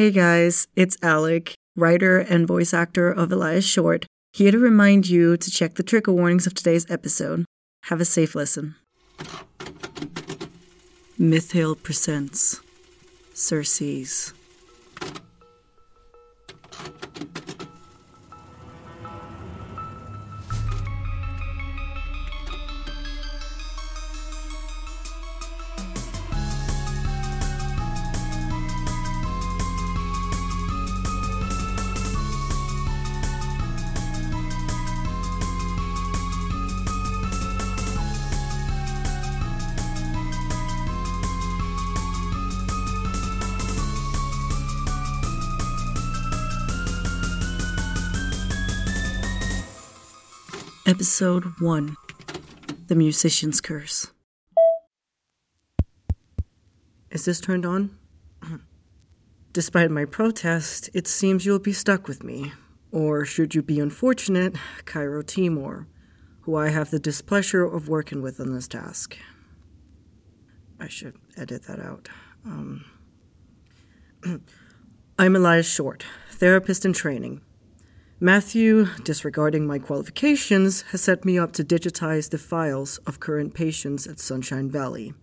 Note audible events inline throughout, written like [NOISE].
Hey guys, it's Alec, writer and voice actor of Ellias Short, here to remind you to check the trigger warnings of today's episode. Have a safe listen. Mythhale presents Surcease. Episode 1 The Musician's Curse. Is this turned on? [CLEARS THROAT] Despite my protest, it seems you'll be stuck with me. Or should you be unfortunate, Cairo Timor, who I have the displeasure of working with on this task. I should edit that out. Um, [CLEARS THROAT] I'm Ellias Short, therapist in training. Matthew, disregarding my qualifications, has set me up to digitize the files of current patients at Sunshine Valley.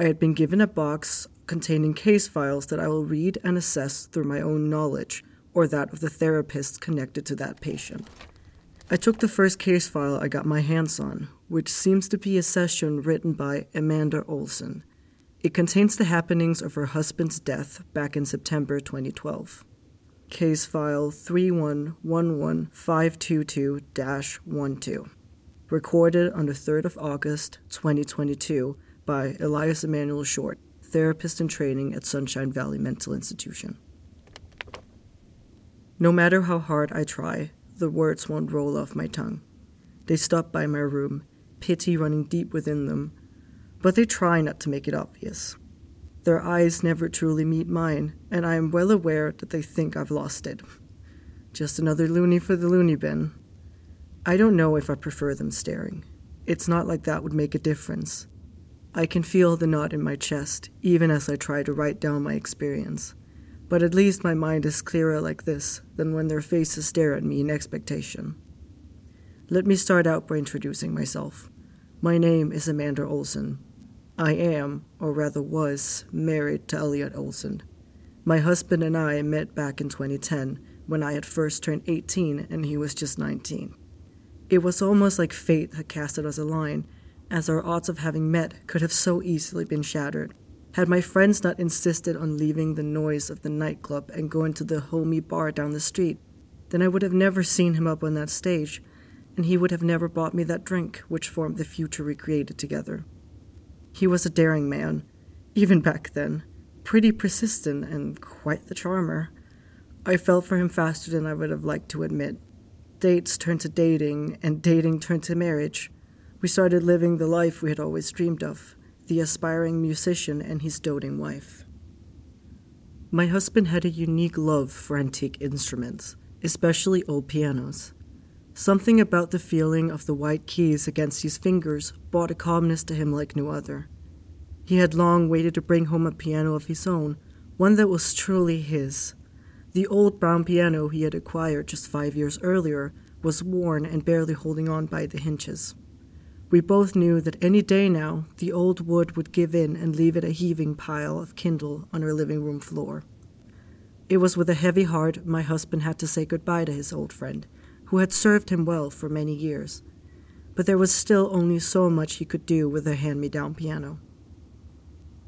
I had been given a box containing case files that I will read and assess through my own knowledge or that of the therapists connected to that patient. I took the first case file I got my hands on, which seems to be a session written by Amanda Olsen. It contains the happenings of her husband's death back in September 2012 case file 3111522 12, recorded on the 3rd of August 2022 by Ellias Emanuel Short, therapist in training at Sunshine Valley Mental Institution. No matter how hard I try, the words won't roll off my tongue. They stop by my room, pity running deep within them, but they try not to make it obvious. Their eyes never truly meet mine, and I am well aware that they think I've lost it. Just another loony for the loony bin. I don't know if I prefer them staring. It's not like that would make a difference. I can feel the knot in my chest, even as I try to write down my experience. But at least my mind is clearer like this than when their faces stare at me in expectation. Let me start out by introducing myself. My name is Amanda Olsen, I am, or rather was, married to Elliot Olsen. My husband and I met back in 2010 when I had first turned 18 and he was just 19. It was almost like fate had casted us a line, as our odds of having met could have so easily been shattered. Had my friends not insisted on leaving the noise of the nightclub and going to the homey bar down the street, then I would have never seen him up on that stage, and he would have never bought me that drink which formed the future we created together. He was a daring man, even back then, pretty persistent and quite the charmer. I fell for him faster than I would have liked to admit. Dates turned to dating, and dating turned to marriage. We started living the life we had always dreamed of the aspiring musician and his doting wife. My husband had a unique love for antique instruments, especially old pianos. Something about the feeling of the white keys against his fingers brought a calmness to him like no other. He had long waited to bring home a piano of his own, one that was truly his. The old brown piano he had acquired just five years earlier was worn and barely holding on by the hinges. We both knew that any day now the old wood would give in and leave it a heaving pile of kindle on our living room floor. It was with a heavy heart my husband had to say goodbye to his old friend who had served him well for many years, but there was still only so much he could do with a hand me down piano.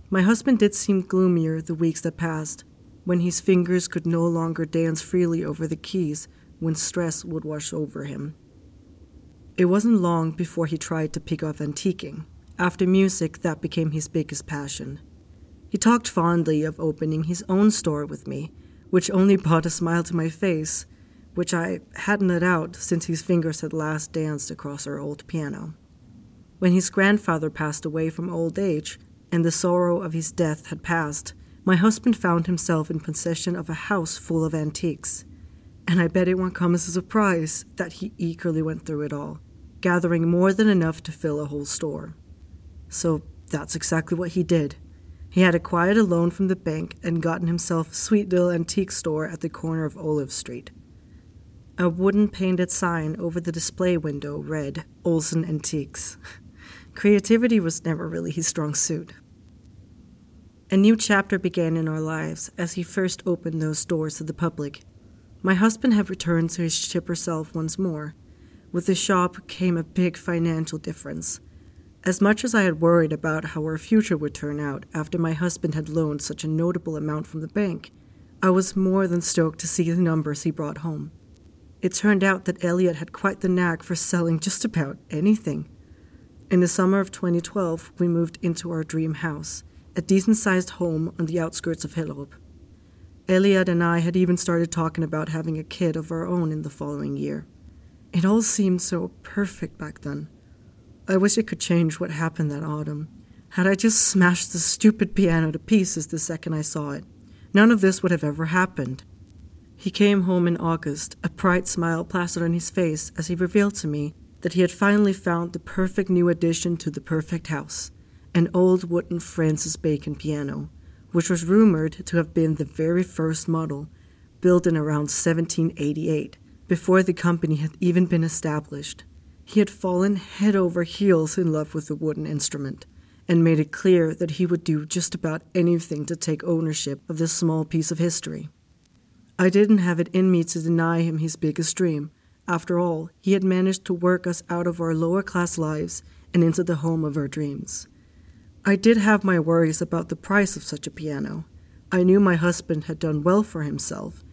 My husband did seem gloomier the weeks that passed, when his fingers could no longer dance freely over the keys when stress would wash over him. It wasn't long before he tried to pick up antiquing. After music, that became his biggest passion. He talked fondly of opening his own store with me, which only brought a smile to my face which I hadn't let out since his fingers had last danced across our old piano. When his grandfather passed away from old age, and the sorrow of his death had passed, my husband found himself in possession of a house full of antiques. And I bet it won't come as a surprise that he eagerly went through it all, gathering more than enough to fill a whole store. So that's exactly what he did. He had acquired a loan from the bank and gotten himself a sweet little antique store at the corner of Olive Street. A wooden painted sign over the display window read Olsen Antiques. Creativity was never really his strong suit. A new chapter began in our lives as he first opened those doors to the public. My husband had returned to his chipper self once more. With the shop came a big financial difference. As much as I had worried about how our future would turn out after my husband had loaned such a notable amount from the bank, I was more than stoked to see the numbers he brought home. It turned out that Elliot had quite the knack for selling just about anything. In the summer of 2012, we moved into our dream house, a decent sized home on the outskirts of Hellerup. Elliot and I had even started talking about having a kid of our own in the following year. It all seemed so perfect back then. I wish it could change what happened that autumn. Had I just smashed the stupid piano to pieces the second I saw it, none of this would have ever happened. He came home in August, a bright smile plastered on his face as he revealed to me that he had finally found the perfect new addition to the perfect house an old wooden Francis Bacon piano, which was rumored to have been the very first model, built in around 1788, before the company had even been established. He had fallen head over heels in love with the wooden instrument and made it clear that he would do just about anything to take ownership of this small piece of history. I didn't have it in me to deny him his biggest dream. After all, he had managed to work us out of our lower class lives and into the home of our dreams. I did have my worries about the price of such a piano. I knew my husband had done well for himself,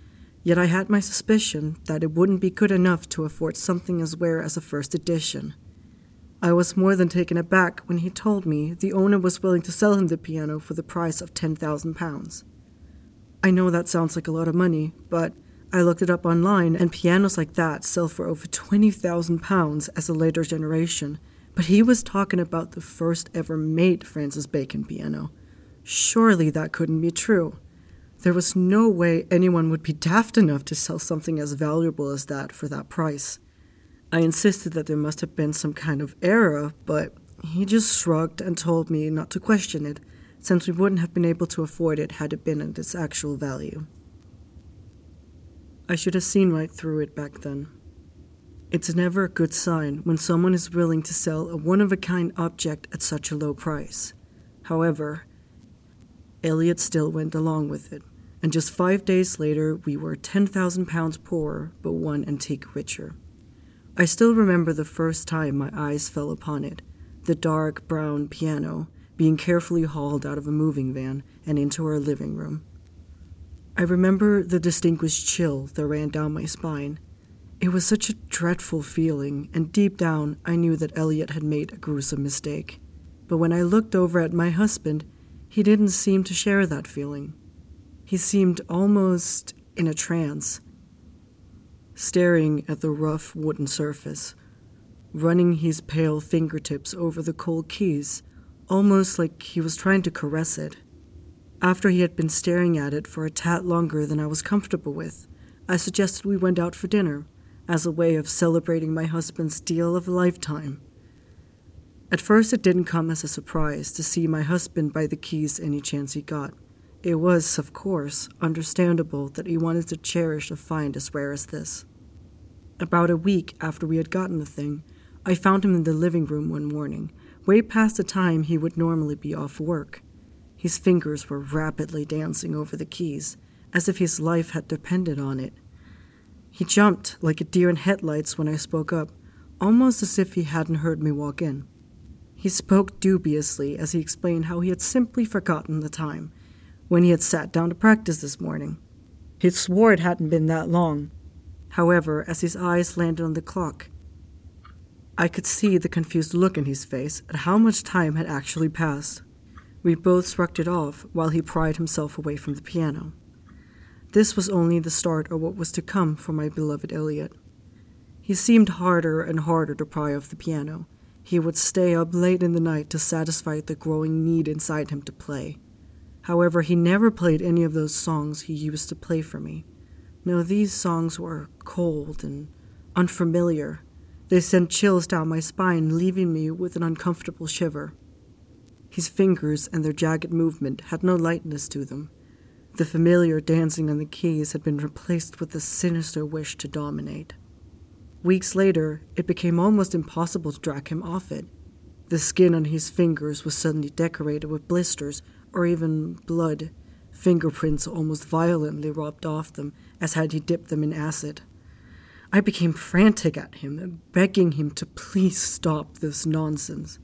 yet I had my suspicion that it wouldn't be good enough to afford something as rare as a first edition. I was more than taken aback when he told me the owner was willing to sell him the piano for the price of £10,000. I know that sounds like a lot of money, but I looked it up online, and pianos like that sell for over £20,000 as a later generation. But he was talking about the first ever made Francis Bacon piano. Surely that couldn't be true. There was no way anyone would be daft enough to sell something as valuable as that for that price. I insisted that there must have been some kind of error, but he just shrugged and told me not to question it since we wouldn't have been able to afford it had it been at its actual value. I should have seen right through it back then. It's never a good sign when someone is willing to sell a one of a kind object at such a low price. However, Elliot still went along with it, and just five days later we were £10,000 poorer but one antique richer. I still remember the first time my eyes fell upon it the dark brown piano being carefully hauled out of a moving van and into our living room. I remember the distinguished chill that ran down my spine. It was such a dreadful feeling, and deep down I knew that Elliot had made a gruesome mistake. But when I looked over at my husband, he didn't seem to share that feeling. He seemed almost in a trance, staring at the rough wooden surface, running his pale fingertips over the cold keys almost like he was trying to caress it. After he had been staring at it for a tat longer than I was comfortable with, I suggested we went out for dinner, as a way of celebrating my husband's deal of a lifetime. At first, it didn't come as a surprise to see my husband buy the keys any chance he got. It was, of course, understandable that he wanted to cherish a find as rare as this. About a week after we had gotten the thing, I found him in the living room one morning, way past the time he would normally be off work. His fingers were rapidly dancing over the keys, as if his life had depended on it. He jumped like a deer in headlights when I spoke up, almost as if he hadn't heard me walk in. He spoke dubiously as he explained how he had simply forgotten the time when he had sat down to practice this morning. He swore it hadn't been that long. However, as his eyes landed on the clock, I could see the confused look in his face at how much time had actually passed. We both shrugged it off while he pried himself away from the piano. This was only the start of what was to come for my beloved Elliot. He seemed harder and harder to pry off the piano. He would stay up late in the night to satisfy the growing need inside him to play. However, he never played any of those songs he used to play for me. No, these songs were cold and unfamiliar they sent chills down my spine, leaving me with an uncomfortable shiver. His fingers and their jagged movement had no lightness to them. The familiar dancing on the keys had been replaced with a sinister wish to dominate. Weeks later, it became almost impossible to drag him off it. The skin on his fingers was suddenly decorated with blisters or even blood, fingerprints almost violently rubbed off them as had he dipped them in acid. I became frantic at him, begging him to please stop this nonsense.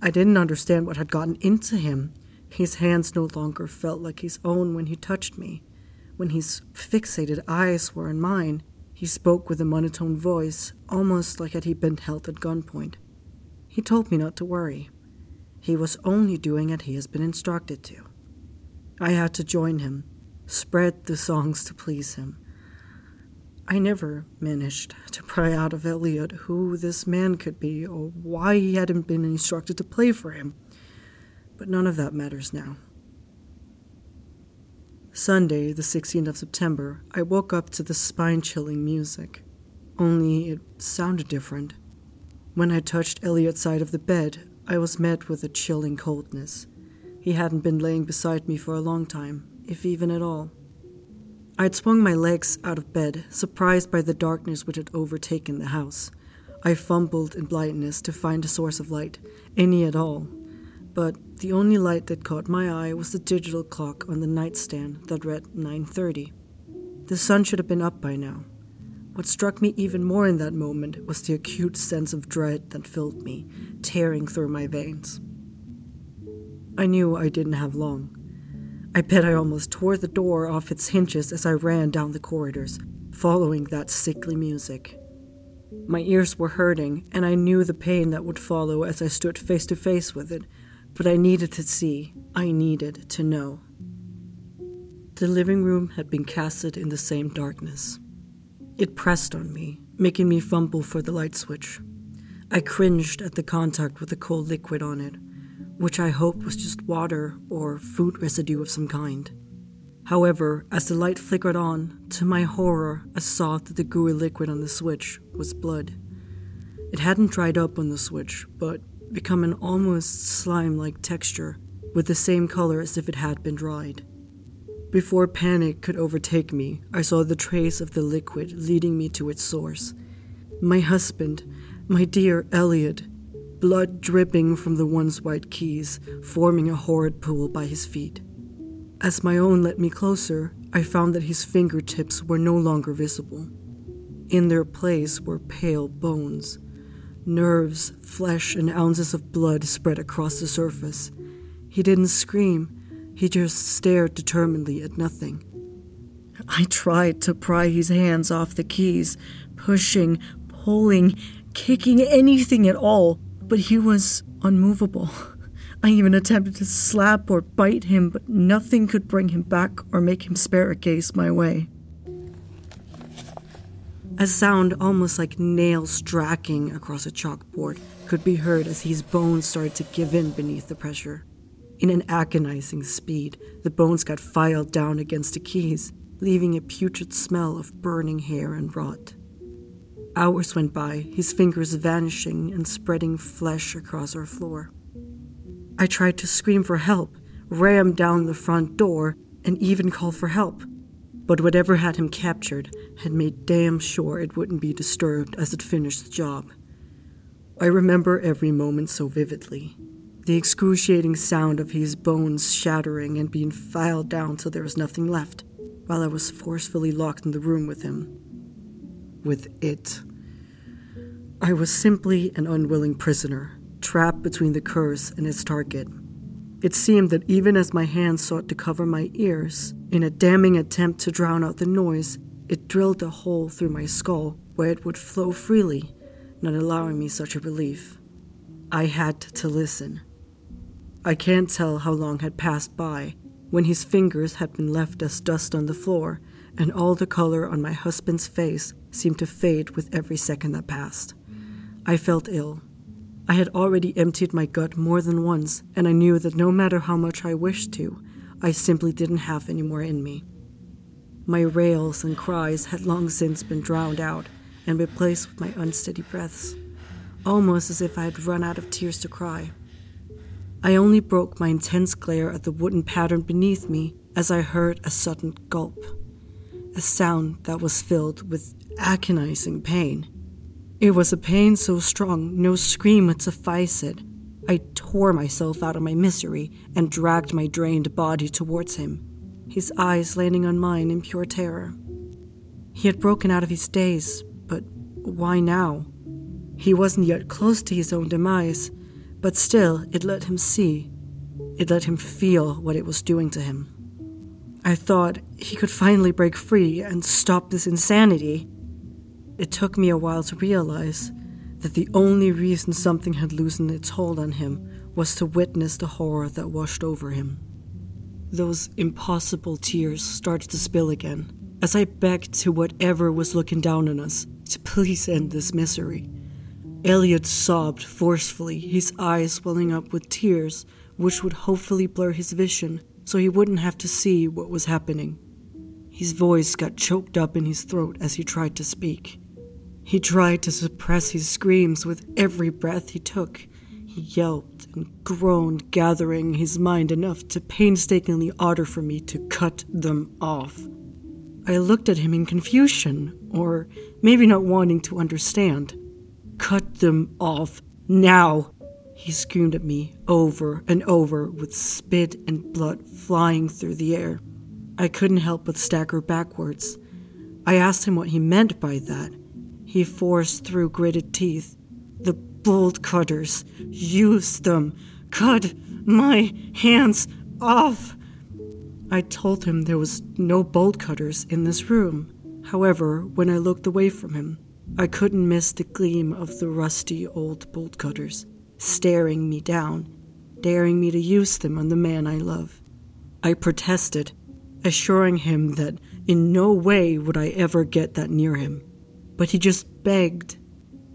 I didn't understand what had gotten into him. His hands no longer felt like his own when he touched me. When his fixated eyes were on mine, he spoke with a monotone voice, almost like had he been held at gunpoint. He told me not to worry. He was only doing as he has been instructed to. I had to join him, spread the songs to please him. I never managed to pry out of Elliot who this man could be or why he hadn't been instructed to play for him. But none of that matters now. Sunday, the 16th of September, I woke up to the spine chilling music. Only it sounded different. When I touched Elliot's side of the bed, I was met with a chilling coldness. He hadn't been laying beside me for a long time, if even at all. I had swung my legs out of bed, surprised by the darkness which had overtaken the house. I fumbled in blindness to find a source of light, any at all. But the only light that caught my eye was the digital clock on the nightstand that read 9:30. The sun should have been up by now. What struck me even more in that moment was the acute sense of dread that filled me, tearing through my veins. I knew I didn't have long. I bet I almost tore the door off its hinges as I ran down the corridors, following that sickly music. My ears were hurting, and I knew the pain that would follow as I stood face to face with it, but I needed to see, I needed to know. The living room had been casted in the same darkness. It pressed on me, making me fumble for the light switch. I cringed at the contact with the cold liquid on it which I hoped was just water or food residue of some kind. However, as the light flickered on, to my horror, I saw that the gooey liquid on the switch was blood. It hadn't dried up on the switch, but become an almost slime like texture, with the same color as if it had been dried. Before panic could overtake me, I saw the trace of the liquid leading me to its source. My husband, my dear Elliot, blood dripping from the once white keys, forming a horrid pool by his feet. As my own let me closer, I found that his fingertips were no longer visible. In their place were pale bones. Nerves, flesh, and ounces of blood spread across the surface. He didn't scream, he just stared determinedly at nothing. I tried to pry his hands off the keys, pushing, pulling, kicking anything at all, but he was unmovable. I even attempted to slap or bite him, but nothing could bring him back or make him spare a gaze my way. A sound almost like nails striking across a chalkboard could be heard as his bones started to give in beneath the pressure. In an agonizing speed, the bones got filed down against the keys, leaving a putrid smell of burning hair and rot. Hours went by, his fingers vanishing and spreading flesh across our floor. I tried to scream for help, ram down the front door, and even call for help. But whatever had him captured had made damn sure it wouldn't be disturbed as it finished the job. I remember every moment so vividly. The excruciating sound of his bones shattering and being filed down till there was nothing left, while I was forcefully locked in the room with him with it. I was simply an unwilling prisoner, trapped between the curse and its target. It seemed that even as my hands sought to cover my ears, in a damning attempt to drown out the noise, it drilled a hole through my skull where it would flow freely, not allowing me such a relief. I had to listen. I can't tell how long had passed by when his fingers had been left as dust on the floor and all the color on my husband's face seemed to fade with every second that passed. I felt ill. I had already emptied my gut more than once, and I knew that no matter how much I wished to, I simply didn't have any more in me. My rails and cries had long since been drowned out and replaced with my unsteady breaths, almost as if I had run out of tears to cry. I only broke my intense glare at the wooden pattern beneath me as I heard a sudden gulp, a sound that was filled with agonizing pain. It was a pain so strong no scream would suffice it. I tore myself out of my misery and dragged my drained body towards him, his eyes landing on mine in pure terror. He had broken out of his daze, but why now? He wasn't yet close to his own demise, but still it let him see. It let him feel what it was doing to him. I thought he could finally break free and stop this insanity. It took me a while to realize that the only reason something had loosened its hold on him was to witness the horror that washed over him. Those impossible tears started to spill again as I begged to whatever was looking down on us to please end this misery. Elliot sobbed forcefully, his eyes welling up with tears which would hopefully blur his vision so he wouldn't have to see what was happening. His voice got choked up in his throat as he tried to speak. He tried to suppress his screams with every breath he took. He yelped and groaned, gathering his mind enough to painstakingly order for me to cut them off. I looked at him in confusion, or maybe not wanting to understand. Cut them off now! He screamed at me over and over with spit and blood flying through the air. I couldn't help but stagger backwards. I asked him what he meant by that. He forced through gritted teeth. The bolt cutters. Use them. Cut my hands off. I told him there was no bolt cutters in this room. However, when I looked away from him, I couldn't miss the gleam of the rusty old bolt cutters staring me down, daring me to use them on the man I love. I protested, assuring him that in no way would I ever get that near him. But he just begged,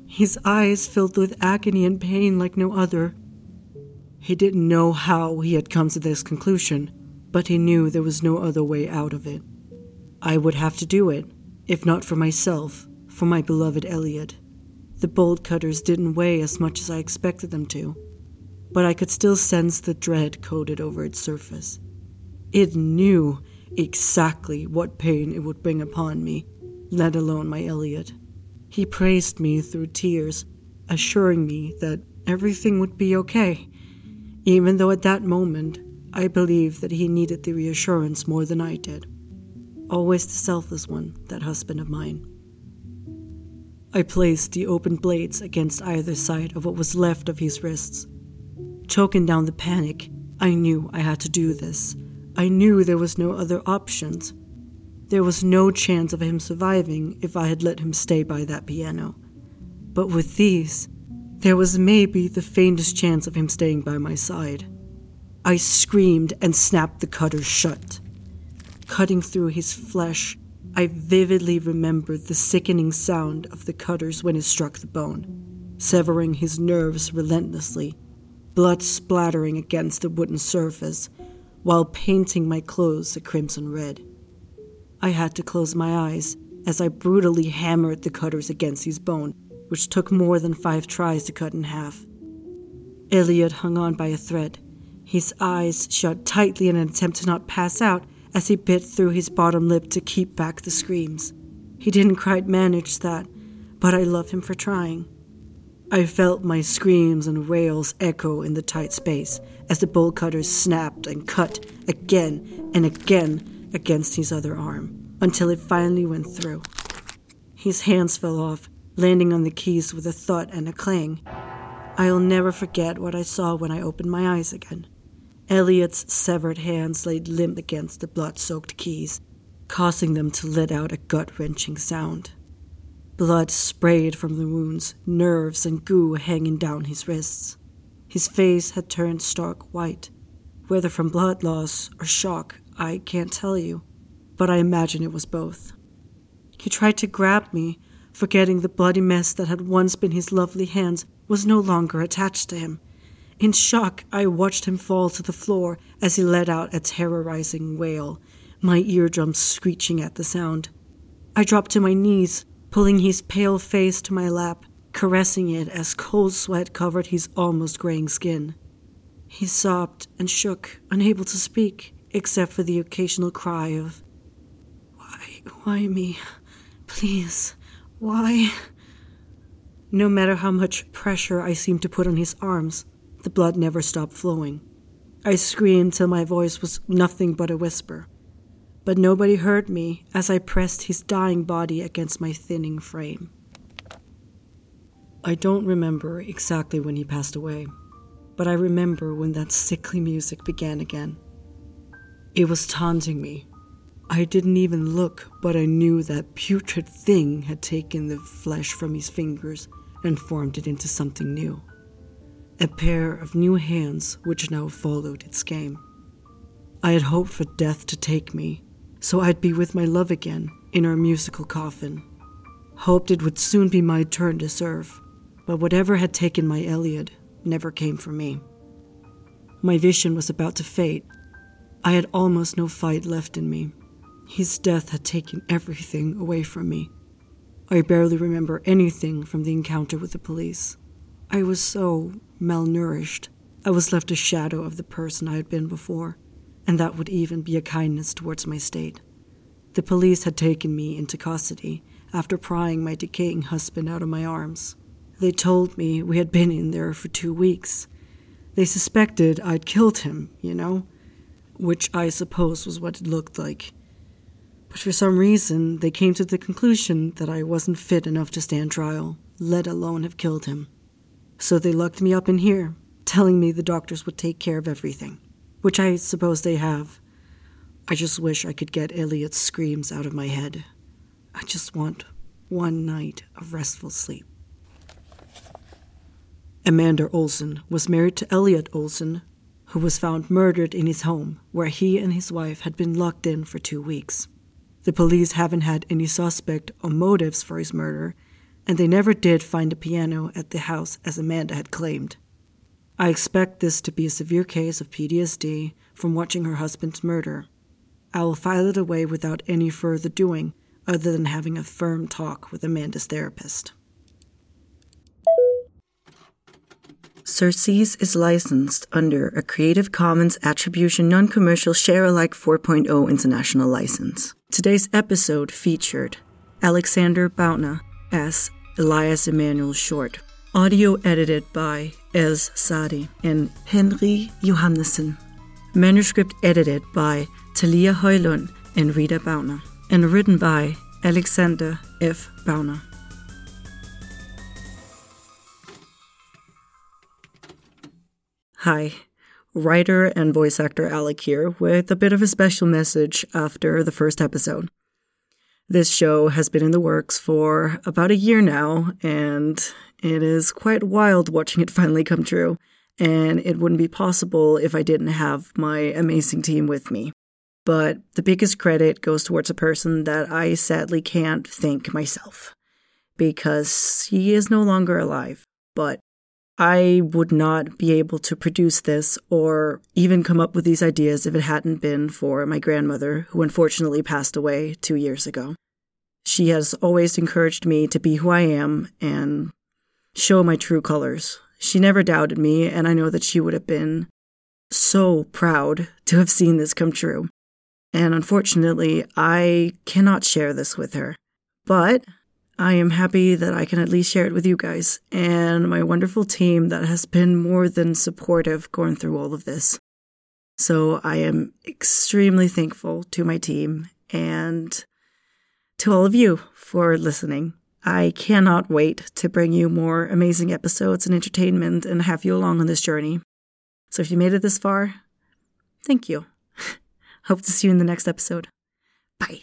his eyes filled with agony and pain like no other. He didn't know how he had come to this conclusion, but he knew there was no other way out of it. I would have to do it, if not for myself, for my beloved Elliot. The bolt cutters didn't weigh as much as I expected them to, but I could still sense the dread coated over its surface. It knew exactly what pain it would bring upon me, let alone my Elliot. He praised me through tears, assuring me that everything would be okay, even though at that moment I believed that he needed the reassurance more than I did. Always the selfless one, that husband of mine. I placed the open blades against either side of what was left of his wrists. Choking down the panic, I knew I had to do this. I knew there was no other options. There was no chance of him surviving if I had let him stay by that piano. But with these, there was maybe the faintest chance of him staying by my side. I screamed and snapped the cutters shut. Cutting through his flesh, I vividly remembered the sickening sound of the cutters when it struck the bone, severing his nerves relentlessly, blood splattering against the wooden surface, while painting my clothes a crimson red. I had to close my eyes as I brutally hammered the cutters against his bone, which took more than five tries to cut in half. Elliot hung on by a thread, his eyes shut tightly in an attempt to not pass out as he bit through his bottom lip to keep back the screams. He didn't quite manage that, but I love him for trying. I felt my screams and wails echo in the tight space as the bolt cutters snapped and cut again and again against his other arm until it finally went through. His hands fell off, landing on the keys with a thud and a clang. I'll never forget what I saw when I opened my eyes again. Elliot's severed hands laid limp against the blood soaked keys, causing them to let out a gut wrenching sound. Blood sprayed from the wounds, nerves and goo hanging down his wrists. His face had turned stark white. Whether from blood loss or shock, I can't tell you, but I imagine it was both. He tried to grab me, forgetting the bloody mess that had once been his lovely hands was no longer attached to him in shock, I watched him fall to the floor as he let out a terrorizing wail, my eardrums screeching at the sound. I dropped to my knees, pulling his pale face to my lap, caressing it as cold sweat covered his almost graying skin. He sobbed and shook, unable to speak, except for the occasional cry of, Why, why me? Please, why? No matter how much pressure I seemed to put on his arms, the blood never stopped flowing. I screamed till my voice was nothing but a whisper. But nobody heard me as I pressed his dying body against my thinning frame. I don't remember exactly when he passed away but I remember when that sickly music began again. It was taunting me. I didn't even look, but I knew that putrid thing had taken the flesh from his fingers and formed it into something new. A pair of new hands which now followed its game. I had hoped for death to take me, so I'd be with my love again in our musical coffin. Hoped it would soon be my turn to serve, but whatever had taken my Elliot never came for me. My vision was about to fade. I had almost no fight left in me. His death had taken everything away from me. I barely remember anything from the encounter with the police. I was so malnourished. I was left a shadow of the person I had been before, and that would even be a kindness towards my state. The police had taken me into custody after prying my decaying husband out of my arms. They told me we had been in there for two weeks. They suspected I'd killed him, you know, which I suppose was what it looked like. But for some reason, they came to the conclusion that I wasn't fit enough to stand trial, let alone have killed him. So they locked me up in here, telling me the doctors would take care of everything, which I suppose they have. I just wish I could get Elliot's screams out of my head. I just want one night of restful sleep. Amanda Olsen was married to Elliot Olsen, who was found murdered in his home, where he and his wife had been locked in for two weeks. The police haven't had any suspect or motives for his murder, and they never did find a piano at the house as Amanda had claimed. I expect this to be a severe case of PTSD from watching her husband's murder. I will file it away without any further doing other than having a firm talk with Amanda's therapist. Surcease is licensed under a Creative Commons Attribution Non Commercial Share Alike 4.0 international license. Today's episode featured Alexander Bauner as Ellias Emanuel Short, audio edited by Elz Saari and Henry Johannessen, manuscript edited by Thalia Højlund and Reeda Bauner, and written by Alexander F. Bauner. Hi, writer and voice actor Alec here with a bit of a special message after the first episode. This show has been in the works for about a year now, and it is quite wild watching it finally come true. And it wouldn't be possible if I didn't have my amazing team with me. But the biggest credit goes towards a person that I sadly can't thank myself because he is no longer alive. But I would not be able to produce this or even come up with these ideas if it hadn't been for my grandmother, who unfortunately passed away two years ago. She has always encouraged me to be who I am and show my true colors. She never doubted me, and I know that she would have been so proud to have seen this come true. And unfortunately, I cannot share this with her. But I am happy that I can at least share it with you guys and my wonderful team that has been more than supportive going through all of this. So I am extremely thankful to my team and to all of you for listening. I cannot wait to bring you more amazing episodes and entertainment and have you along on this journey. So if you made it this far, thank you. [LAUGHS] Hope to see you in the next episode. Bye.